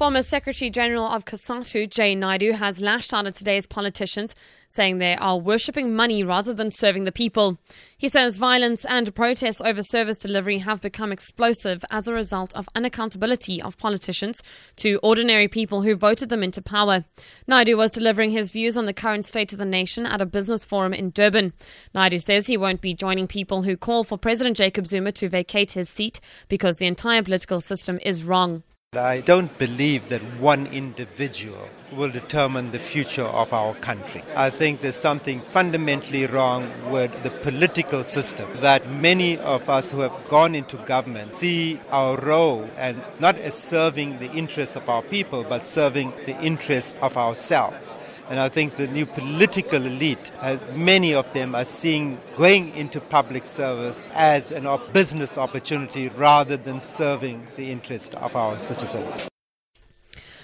Former Secretary General of COSATU, Jay Naidoo, has lashed out at today's politicians, saying they are worshipping money rather than serving the people. He says violence and protests over service delivery have become explosive as a result of unaccountability of politicians to ordinary people who voted them into power. Naidoo was delivering his views on the current state of the nation at a business forum in Durban. Naidoo says he won't be joining people who call for President Jacob Zuma to vacate his seat because the entire political system is wrong. I don't believe that one individual will determine the future of our country. I think there's something fundamentally wrong with the political system that many of us who have gone into government see our role and not as serving the interests of our people but serving the interests of ourselves. And I think the new political elite, many of them are seeing going into public service as a business opportunity rather than serving the interest of our citizens.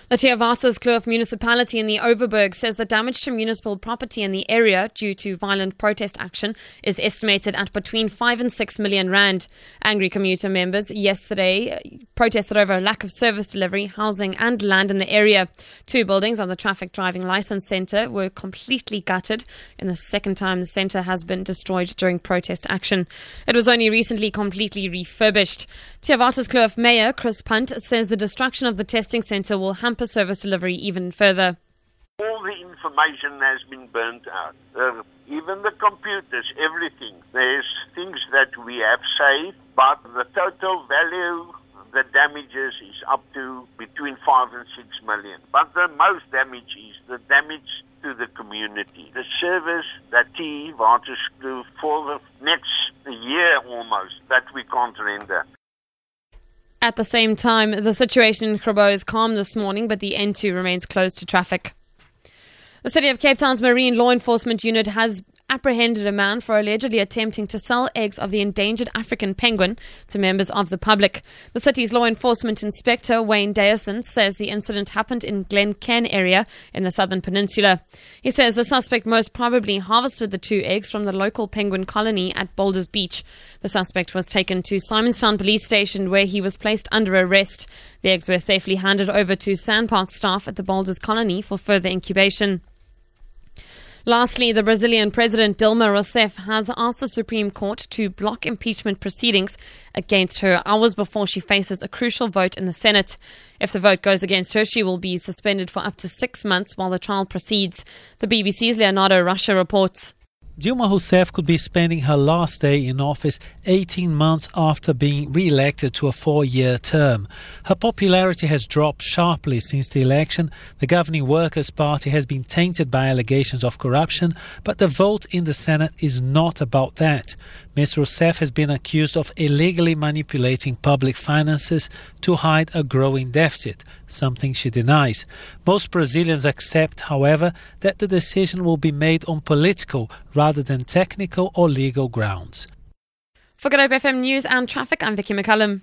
The Kloof municipality in the Overberg says the damage to municipal property in the area due to violent protest action is estimated at between 5 and 6 million rand. Angry commuter members yesterday protested over a lack of service delivery, housing and land in the area. Two buildings on the traffic driving license centre were completely gutted in the second time the centre has been destroyed during protest action. It was only recently completely refurbished. Theewaterskloof Mayor Chris Punt says the destruction of the testing centre will hamper service delivery even further. All the information has been burnt out. Uh, even the computers, everything. There's things that we have saved, but the total value, the damages is up to between five and six million. But the most damage is the damage to the community. The service that T do for the next year almost that we can't render. At the same time, the situation in Grabouw is calm this morning, but the N2 remains closed to traffic. The City of Cape Town's Marine Law Enforcement Unit has apprehended a man for allegedly attempting to sell eggs of the endangered African penguin to members of the public. The city's law enforcement inspector, Wayne Dyason, says the incident happened in Glencairn area in the southern peninsula. He says the suspect most probably harvested the two eggs from the local penguin colony at Boulders Beach. The suspect was taken to Simonstown Police Station where he was placed under arrest. The eggs were safely handed over to SANParks staff at the Boulders colony for further incubation. Lastly, the Brazilian President Dilma Rousseff has asked the Supreme Court to block impeachment proceedings against her hours before she faces a crucial vote in the Senate. If the vote goes against her, she will be suspended for up to six months while the trial proceeds. The BBC's Leonardo Rocha reports. Dilma Rousseff could be spending her last day in office 18 months after being re elected to a four year term. Her popularity has dropped sharply since the election. The governing Workers' Party has been tainted by allegations of corruption, but the vote in the Senate is not about that. Ms. Rousseff has been accused of illegally manipulating public finances to hide a growing deficit, something she denies. Most Brazilians accept, however, that the decision will be made on political rather than technical or legal grounds. For Good Hope FM News and Traffic, I'm Vicky McCullum.